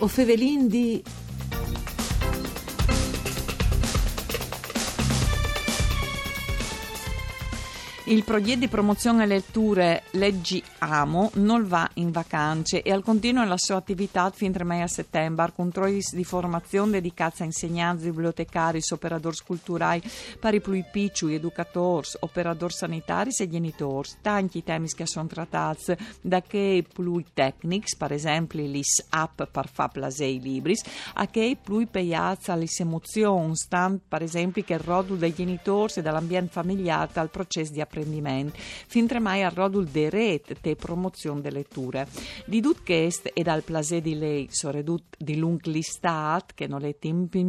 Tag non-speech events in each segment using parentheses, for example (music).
O fevelin di Il progetto di promozione letture Leggi Amo non va in vacanze e al continuo la sua attività fin tra mai a settembre con trois di formazione dedicata a insegnanti, bibliotecari, operatori culturali, pari più picciui, educatori, operatori sanitari e genitori. Tanti temi che sono trattati da che più tecnici, per esempio l'is app per far plasei libris, a che più peiazza le emozioni, per esempio che il rodulo dei genitori e dall'ambiente familiare al processo di apprendimento apprendiment, fin tremai al rodul de ret te promozione delle letture. Di dut chest e dal plasè di lei soredut di lung listat, che non è tempi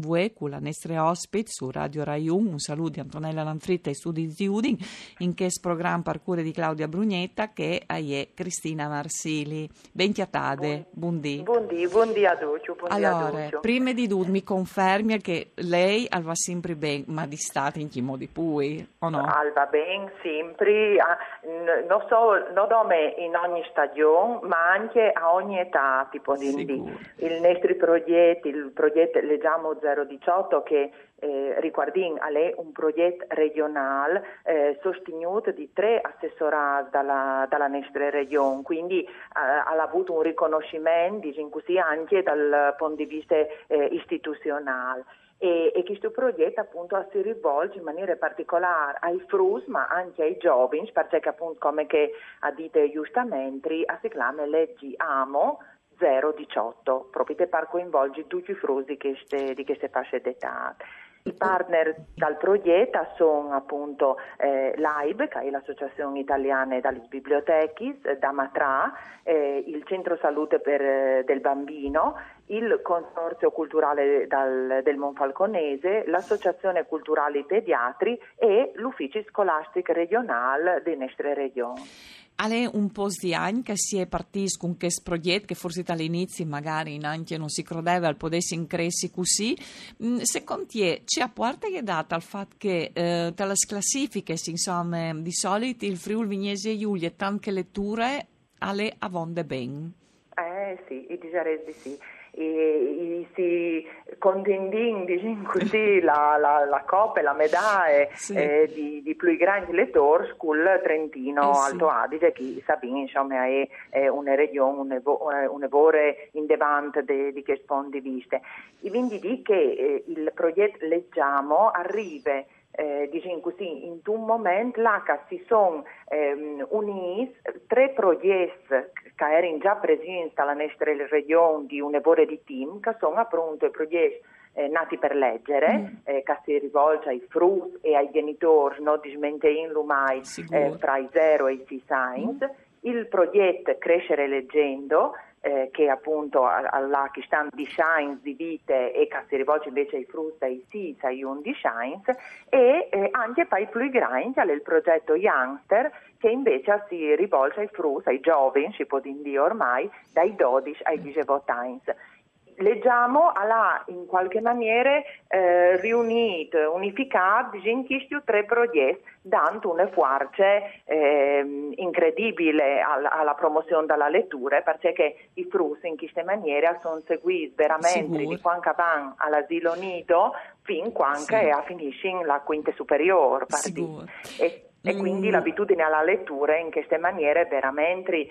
vue, cu la nostra ospite su Radio Rai 1, un saluto di Antonella Lanfritta e studi di Udin, in che programma parcure di Claudia Brugnetta, che è Cristina Marsili. Bentiatade, buondì. Buondì, buondì a Duccio, Allora, prima di tutto mi confermi che lei va sempre bene, ma di state in chi modi pui, o no? Al va bene sempre, non so, non come in ogni stagione, ma anche a ogni età, tipo di il nostro progetto, il progetto Leggiamo 018 che eh, riguardin è un progetto regionale eh, sostenuto di tre assessorati dalla, dalla nostra regione, quindi eh, ha avuto un riconoscimento diciamo così, anche dal punto di vista eh, istituzionale e, e questo progetto appunto si rivolge in maniera particolare ai frus ma anche ai giovani perché appunto come che ha detto giustamente si chiama Leggi Amo 018 proprio per coinvolgere tutti i frus di queste, di queste fasce d'età. I partner dal progetto sono appunto eh, l'AIB, che è l'Associazione Italiana delle Biblioteche, Damatra, eh, il Centro Salute per, eh, del Bambino, il Consorzio Culturale dal, del Monfalconese, l'Associazione Culturale Pediatri e l'Ufficio Scolastico Regionale delle nostre regioni. È un po' di anni che si è partito con questo progetto che forse all'inizio magari anche non si credeva al potesse incressi così. Mm, secondo te c'è a parte che data al fatto che eh, tra le classifiche insomma, di solito il Friuli Vignese e Giulia tante letture alle avonde ben? Eh sì, direi di sì e, si contendin diciamo così, (laughs) la, la, la coppa e la medaglia sì. eh, di, di più grandi lettori sul Trentino eh, Alto sì. Adige che sappiamo insomma è, è una regione un, evo, un evore indevante di questo punto di vista e quindi dico che eh, il progetto Leggiamo arriva eh, diciamo così, in un momento là che si sono ehm, uniti tre progetti che erano già presenti nella nostra regione di un evore di team, che sono appunto i progetti eh, nati per leggere, mm. eh, che si rivolge ai frus e ai genitori, non dismentendo mai eh, fra i 0 e i 6 anni, mm. il progetto Crescere leggendo, eh, che appunto alla che stanno di science di vite e che si rivolge invece ai frutti, ai sì, ai un di science e eh, anche poi più grandi il progetto Youngster che invece si rivolge ai frutti, ai giovani, si può dire ormai, dai 12 ai 18 anni leggiamo alla in qualche maniera eh, riunito, unificato in questi tre progetti, dando una forza eh, incredibile alla, alla, promozione della lettura, perché i frutti in questa maniera sono seguiti veramente Sicur. di quando vanno all'asilo nido fin quando sì. finiscono la quinta superiore. E, e, quindi mm. l'abitudine alla lettura in queste maniere veramente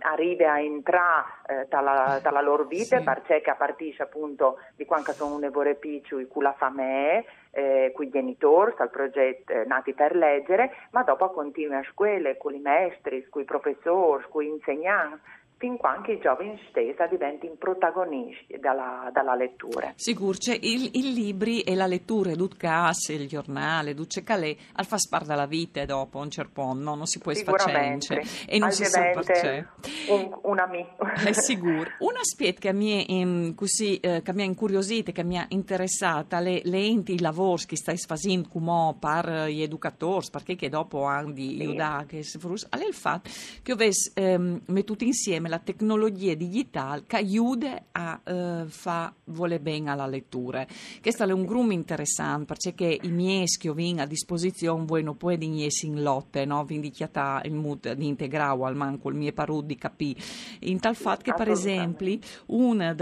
arriva a entrare eh, dalla, dalla, loro vita sì. perché a partire appunto di quando sono un evore piccolo con la famiglia eh, con i genitori, dal progetto eh, Nati per leggere, ma dopo continua a scuole, con i maestri, con i professori, con gli insegnanti fin quando i giovani stessi diventino protagonisti dalla, dalla lettura. Sicuro, cioè il, il libri e la lettura, Dutcas, il giornale, Duce Calais, al fa parte della vita dopo un punto, no? non si può sfacente e non si sa perché. Un, un amico. (laughs) È sicuro. Un aspetto che mi, è, così, eh, che mi ha incuriosito, che mi ha interessata, le, le enti, i lavori che stai facendo come per gli educatori, perché che dopo hanno di sì. che è il fatto che avessi ehm, mettuto insieme la tecnologia digitale che aiuta a eh, fare bene alla lettura. Questo è un grum interessante perché i miei schiovin a disposizione voi non potete in lotte, no? Vi indicate il mood di integrare al manco il mio parud di capire. In tal fatto che per esempio uno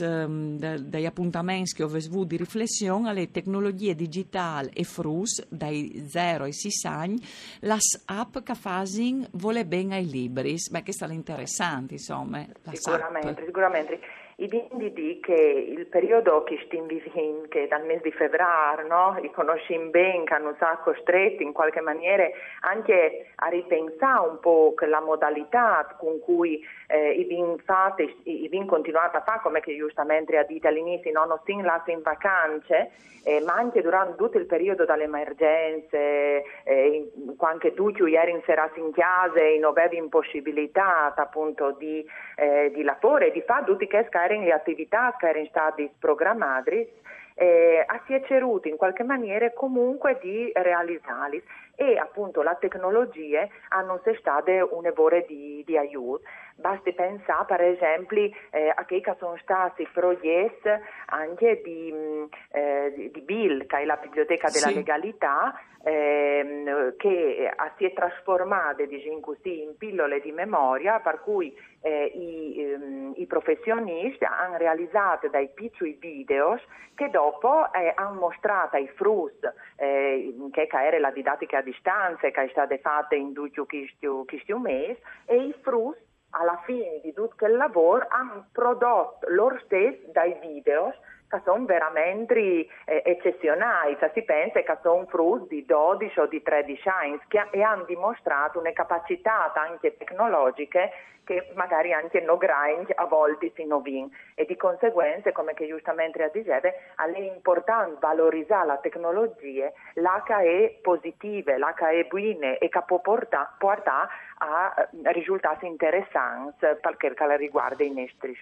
um, degli appuntamenti che ho avuto di riflessione alle tecnologie digitali e frus dai 0 ai 6 anni, la app che fanno vuole bene ai libri. Beh, questo è interessante, insomma. Sicuramente, sicuramente. I bindi che il periodo che stiamo vivendo, che dal mese di febbraio, no? i conosciamo bene, che hanno sacco costretti in qualche maniera anche a ripensare un po' la modalità con cui eh, i bin fate, i bin continuate a fare, come che giustamente ha detto all'inizio, no? non si in vacanze, eh, ma anche durante tutto il periodo dalle emergenze, eh, anche tutti ieri in sera in chiesa non avevi impossibilità appunto di, eh, di lavoro e di fare tutte che erano le attività che erano state programmate, eh, si è ceruto in qualche maniera comunque di realizzarli e appunto le tecnologie hanno stato un evore di, di aiuto. Basti pensare per esempio eh, a che sono stati progetti anche di, mm, eh, di Bill, che è la biblioteca della sì. legalità, ehm, che si è trasformata diciamo così, in pillole di memoria per cui eh, i, ehm, i, professionisti hanno realizzato dei piccoli video che dopo eh, hanno mostrato ai frus eh, che era la didattica a distanza che è stata fatta in due questi mesi e i frus alla fine di tutto il lavoro hanno prodotto loro stessi dai video che sono veramente eh, eccezionali, cioè, si pensa che sono frutto di 12 o di 13 anni e hanno dimostrato una capacità anche tecnologiche che magari anche no grind a volte si novin e di conseguenza, come che giustamente diceva, è importante valorizzare la tecnologia, l'H è positiva, l'H è buona e che può portare a eh, risultati interessanti per che riguarda i nostri.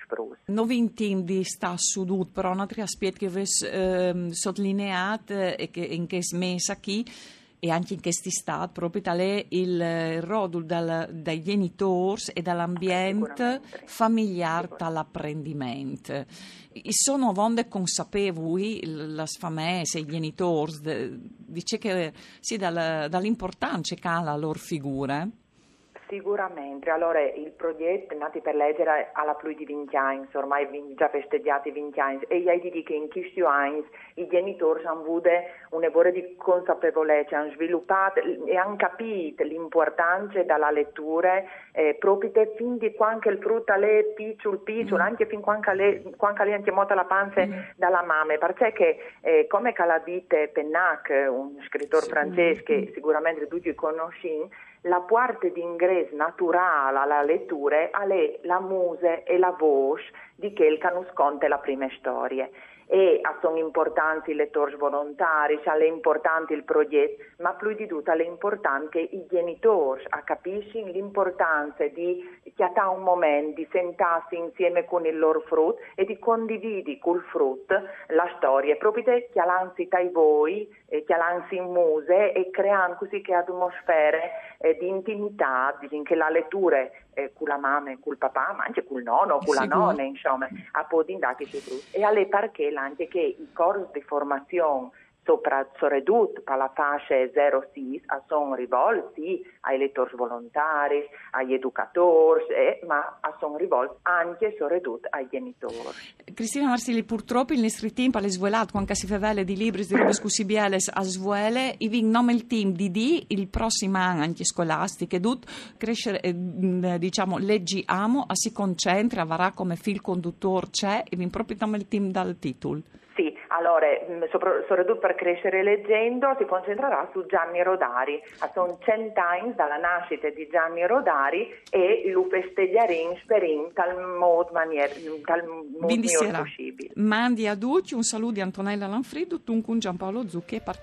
Non vi intende sta sudut, però un altro aspetto che vi eh, sottolineato e che in che smessa qui e anche in questi stati proprio tale il rodulo dal, dai genitori e dall'ambiente familiare dall'apprendimento. Sono vonde consapevoli, le famiglie i genitori, dice che sì, dall'importanza che ha la loro figura. Sicuramente, allora il progetto è nato per leggere alla più di 20 anni, ormai già festeggiati 20 anni, e io dico che in questi anni i genitori hanno avuto un'evore di consapevolezza, hanno sviluppato e hanno capito l'importanza della lettura eh, proprio fin di quando il frutto è piccolo, piccolo, mm. anche fin quando è molto la panza mm. dalla mamma, perché eh, come detto Pennac, un scrittore sì. francese che sicuramente tutti conosci, la parte d'ingresso naturale alla lettura è la muse e la voce di quel che nos conta la prima storia e sono importanti i lettori volontari, è importante il progetto, ma più di tutto è importante che i genitori capiscono l'importanza di chiatare un momento, di sentarsi insieme con il loro frutto e di condividere col frutto la storia, proprio che l'anzi tra voi, che l'anzi in muse e creando così che atmosfere eh, di intimità, di, che la lettura eh, con la mamma e col papà, ma anche col nonno, con la nonna, insomma, a podindare questi frutti. E alle perché anche che i corsi di formazione soprattutto per la fascia 0-6 sono rivolti ai lettori volontari, agli educatori, eh, ma sono rivolti anche soprattutto ai genitori. Cristina Marsili, purtroppo il nostro tempo è svelato quando si fa di libri di (laughs) discussibili a svuele, e vi nome il team di D il prossimo anno anche scolastico e tutto crescere, eh, diciamo, leggiamo, si concentra, avrà come fil conduttore c'è e vi proprio nome il team dal titolo. Allora, mm, soprattutto per crescere leggendo, si concentrerà su Gianni Rodari. Sono cent'anni dalla nascita di Gianni Rodari e lo festeggeremo sperin tal modo maniera, tal modo possibile. Mandi a tutti un saluto di Antonella Lanfrido, tu con Giampaolo Zucchi e par